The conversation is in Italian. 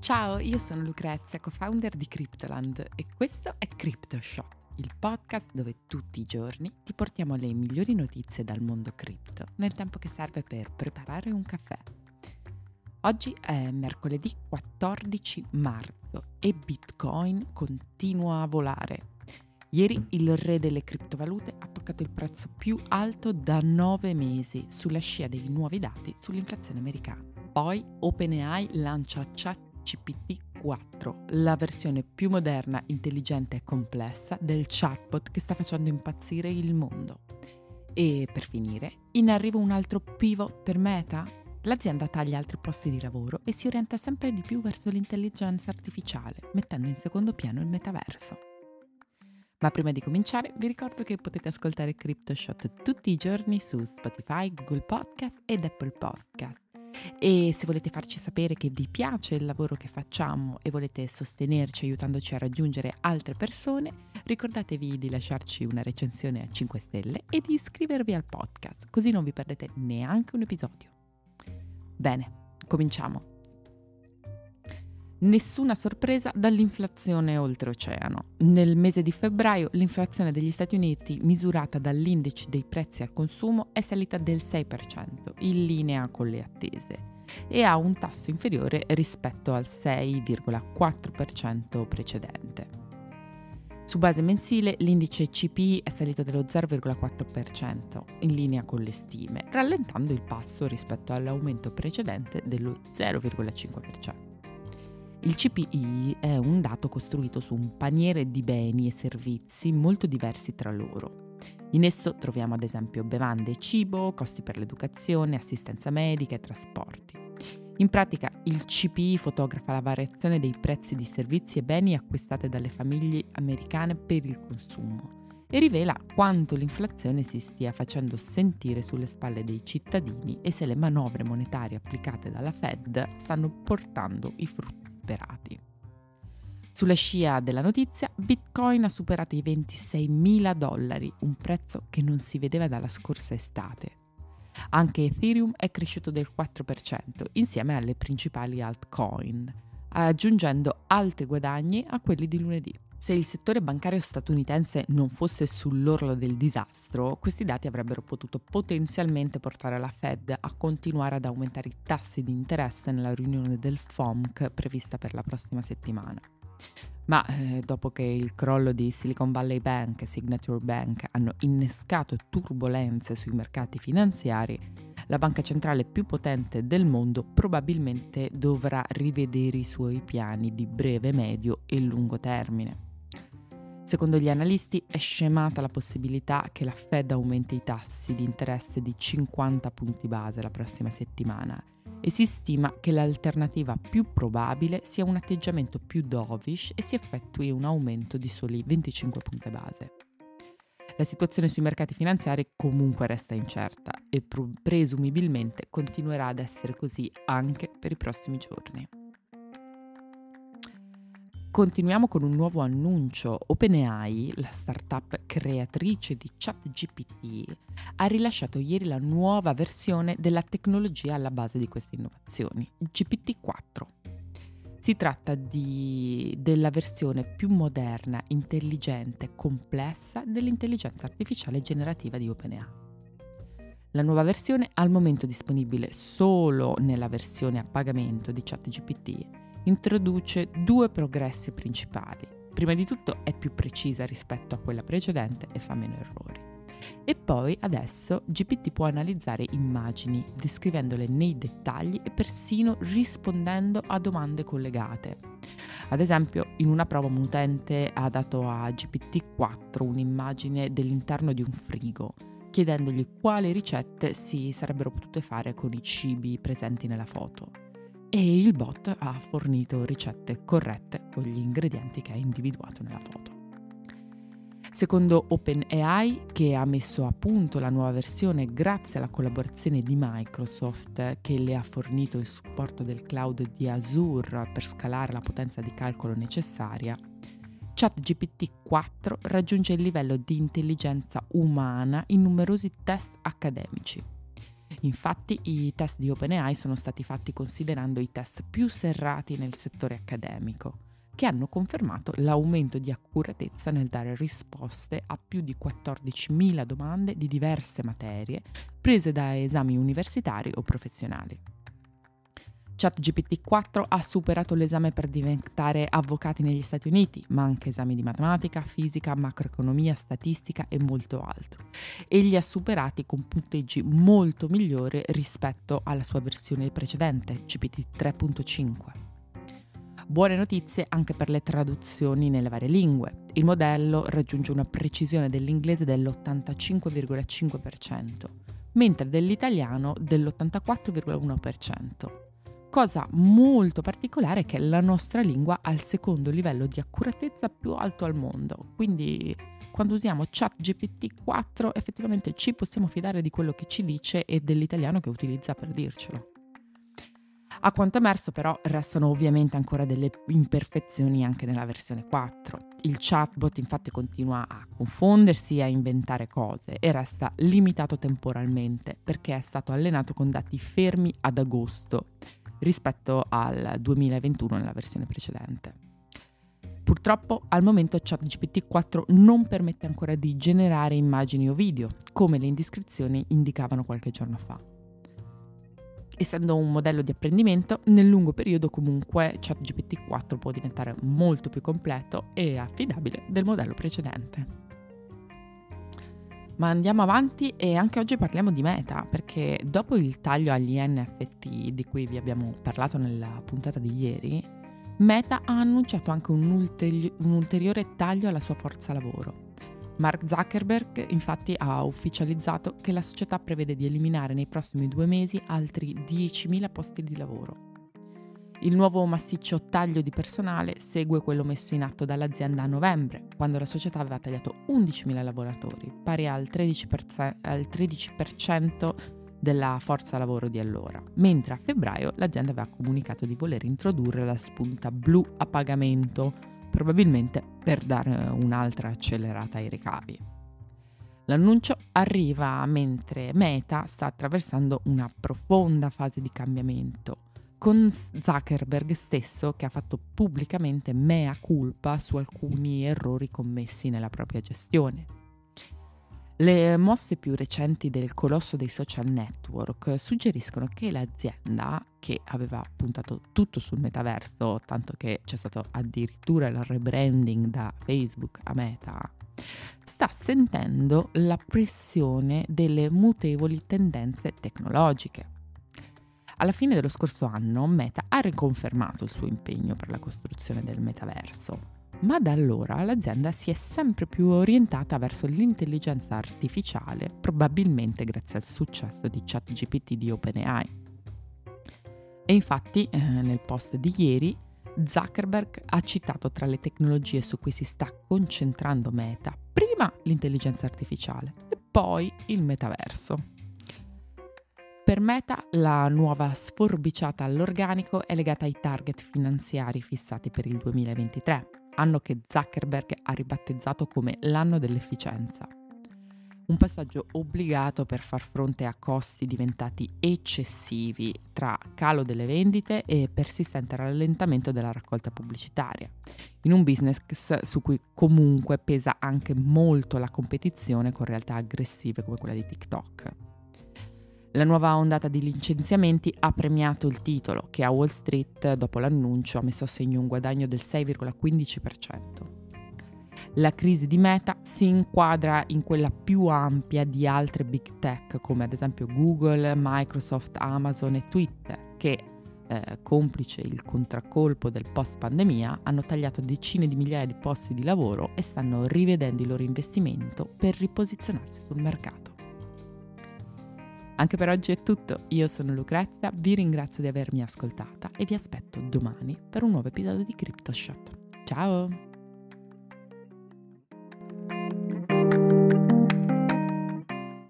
Ciao, io sono Lucrezia, co-founder di Cryptoland e questo è CryptoShot, il podcast dove tutti i giorni ti portiamo le migliori notizie dal mondo cripto nel tempo che serve per preparare un caffè. Oggi è mercoledì 14 marzo e Bitcoin continua a volare. Ieri il re delle criptovalute ha toccato il prezzo più alto da nove mesi sulla scia dei nuovi dati sull'inflazione americana. Poi OpenAI lancia ChatGPT 4, la versione più moderna, intelligente e complessa del chatbot che sta facendo impazzire il mondo. E per finire, in arrivo un altro pivot per Meta? L'azienda taglia altri posti di lavoro e si orienta sempre di più verso l'intelligenza artificiale, mettendo in secondo piano il metaverso. Ma prima di cominciare vi ricordo che potete ascoltare CryptoShot tutti i giorni su Spotify, Google Podcast ed Apple Podcast. E se volete farci sapere che vi piace il lavoro che facciamo e volete sostenerci aiutandoci a raggiungere altre persone, ricordatevi di lasciarci una recensione a 5 stelle e di iscrivervi al podcast, così non vi perdete neanche un episodio. Bene, cominciamo. Nessuna sorpresa dall'inflazione oltreoceano. Nel mese di febbraio l'inflazione degli Stati Uniti, misurata dall'indice dei prezzi al consumo, è salita del 6%, in linea con le attese, e ha un tasso inferiore rispetto al 6,4% precedente. Su base mensile l'indice CPI è salito dello 0,4%, in linea con le stime, rallentando il passo rispetto all'aumento precedente dello 0,5%. Il CPI è un dato costruito su un paniere di beni e servizi molto diversi tra loro. In esso troviamo ad esempio bevande e cibo, costi per l'educazione, assistenza medica e trasporti. In pratica il CPI fotografa la variazione dei prezzi di servizi e beni acquistate dalle famiglie americane per il consumo e rivela quanto l'inflazione si stia facendo sentire sulle spalle dei cittadini e se le manovre monetarie applicate dalla Fed stanno portando i frutti sperati. Sulla scia della notizia, Bitcoin ha superato i 26.000 dollari, un prezzo che non si vedeva dalla scorsa estate. Anche Ethereum è cresciuto del 4% insieme alle principali altcoin, aggiungendo altri guadagni a quelli di lunedì. Se il settore bancario statunitense non fosse sull'orlo del disastro, questi dati avrebbero potuto potenzialmente portare la Fed a continuare ad aumentare i tassi di interesse nella riunione del FOMC prevista per la prossima settimana. Ma eh, dopo che il crollo di Silicon Valley Bank e Signature Bank hanno innescato turbulenze sui mercati finanziari, la banca centrale più potente del mondo probabilmente dovrà rivedere i suoi piani di breve, medio e lungo termine. Secondo gli analisti è scemata la possibilità che la Fed aumenti i tassi di interesse di 50 punti base la prossima settimana e si stima che l'alternativa più probabile sia un atteggiamento più dovish e si effettui un aumento di soli 25 punti base. La situazione sui mercati finanziari comunque resta incerta e presumibilmente continuerà ad essere così anche per i prossimi giorni. Continuiamo con un nuovo annuncio. OpenAI, la startup creatrice di ChatGPT, ha rilasciato ieri la nuova versione della tecnologia alla base di queste innovazioni, GPT-4. Si tratta di, della versione più moderna, intelligente e complessa dell'intelligenza artificiale generativa di OpenAI. La nuova versione al momento disponibile solo nella versione a pagamento di ChatGPT introduce due progressi principali. Prima di tutto è più precisa rispetto a quella precedente e fa meno errori. E poi adesso GPT può analizzare immagini, descrivendole nei dettagli e persino rispondendo a domande collegate. Ad esempio, in una prova un utente ha dato a GPT-4 un'immagine dell'interno di un frigo, chiedendogli quali ricette si sarebbero potute fare con i cibi presenti nella foto e il bot ha fornito ricette corrette con gli ingredienti che ha individuato nella foto. Secondo OpenAI, che ha messo a punto la nuova versione grazie alla collaborazione di Microsoft, che le ha fornito il supporto del cloud di Azure per scalare la potenza di calcolo necessaria, ChatGPT 4 raggiunge il livello di intelligenza umana in numerosi test accademici Infatti i test di OpenAI sono stati fatti considerando i test più serrati nel settore accademico, che hanno confermato l'aumento di accuratezza nel dare risposte a più di 14.000 domande di diverse materie prese da esami universitari o professionali. ChatGPT 4 ha superato l'esame per diventare avvocati negli Stati Uniti, ma anche esami di matematica, fisica, macroeconomia, statistica e molto altro. E li ha superati con punteggi molto migliori rispetto alla sua versione precedente, GPT 3.5. Buone notizie anche per le traduzioni nelle varie lingue. Il modello raggiunge una precisione dell'inglese dell'85,5%, mentre dell'italiano dell'84,1%. Cosa molto particolare è che la nostra lingua ha il secondo livello di accuratezza più alto al mondo, quindi quando usiamo ChatGPT 4 effettivamente ci possiamo fidare di quello che ci dice e dell'italiano che utilizza per dircelo. A quanto emerso però restano ovviamente ancora delle imperfezioni anche nella versione 4. Il chatbot infatti continua a confondersi e a inventare cose e resta limitato temporalmente perché è stato allenato con dati fermi ad agosto rispetto al 2021 nella versione precedente. Purtroppo al momento ChatGPT 4 non permette ancora di generare immagini o video, come le indiscrezioni indicavano qualche giorno fa. Essendo un modello di apprendimento, nel lungo periodo comunque ChatGPT 4 può diventare molto più completo e affidabile del modello precedente. Ma andiamo avanti e anche oggi parliamo di Meta, perché dopo il taglio agli NFT di cui vi abbiamo parlato nella puntata di ieri, Meta ha annunciato anche un, ulteri- un ulteriore taglio alla sua forza lavoro. Mark Zuckerberg infatti ha ufficializzato che la società prevede di eliminare nei prossimi due mesi altri 10.000 posti di lavoro. Il nuovo massiccio taglio di personale segue quello messo in atto dall'azienda a novembre, quando la società aveva tagliato 11.000 lavoratori, pari al 13%, al 13% della forza lavoro di allora, mentre a febbraio l'azienda aveva comunicato di voler introdurre la spunta blu a pagamento, probabilmente per dare un'altra accelerata ai ricavi. L'annuncio arriva mentre Meta sta attraversando una profonda fase di cambiamento con Zuckerberg stesso che ha fatto pubblicamente mea culpa su alcuni errori commessi nella propria gestione. Le mosse più recenti del colosso dei social network suggeriscono che l'azienda, che aveva puntato tutto sul metaverso, tanto che c'è stato addirittura il rebranding da Facebook a Meta, sta sentendo la pressione delle mutevoli tendenze tecnologiche. Alla fine dello scorso anno Meta ha riconfermato il suo impegno per la costruzione del metaverso, ma da allora l'azienda si è sempre più orientata verso l'intelligenza artificiale, probabilmente grazie al successo di ChatGPT di OpenAI. E infatti, eh, nel post di ieri, Zuckerberg ha citato tra le tecnologie su cui si sta concentrando Meta, prima l'intelligenza artificiale e poi il metaverso. Per Meta la nuova sforbiciata all'organico è legata ai target finanziari fissati per il 2023, anno che Zuckerberg ha ribattezzato come l'anno dell'efficienza. Un passaggio obbligato per far fronte a costi diventati eccessivi tra calo delle vendite e persistente rallentamento della raccolta pubblicitaria, in un business su cui comunque pesa anche molto la competizione con realtà aggressive come quella di TikTok. La nuova ondata di licenziamenti ha premiato il titolo, che a Wall Street, dopo l'annuncio, ha messo a segno un guadagno del 6,15%. La crisi di Meta si inquadra in quella più ampia di altre big tech come ad esempio Google, Microsoft, Amazon e Twitter, che, eh, complice il contraccolpo del post pandemia, hanno tagliato decine di migliaia di posti di lavoro e stanno rivedendo il loro investimento per riposizionarsi sul mercato. Anche per oggi è tutto, io sono Lucrezia, vi ringrazio di avermi ascoltata e vi aspetto domani per un nuovo episodio di CryptoShot. Ciao!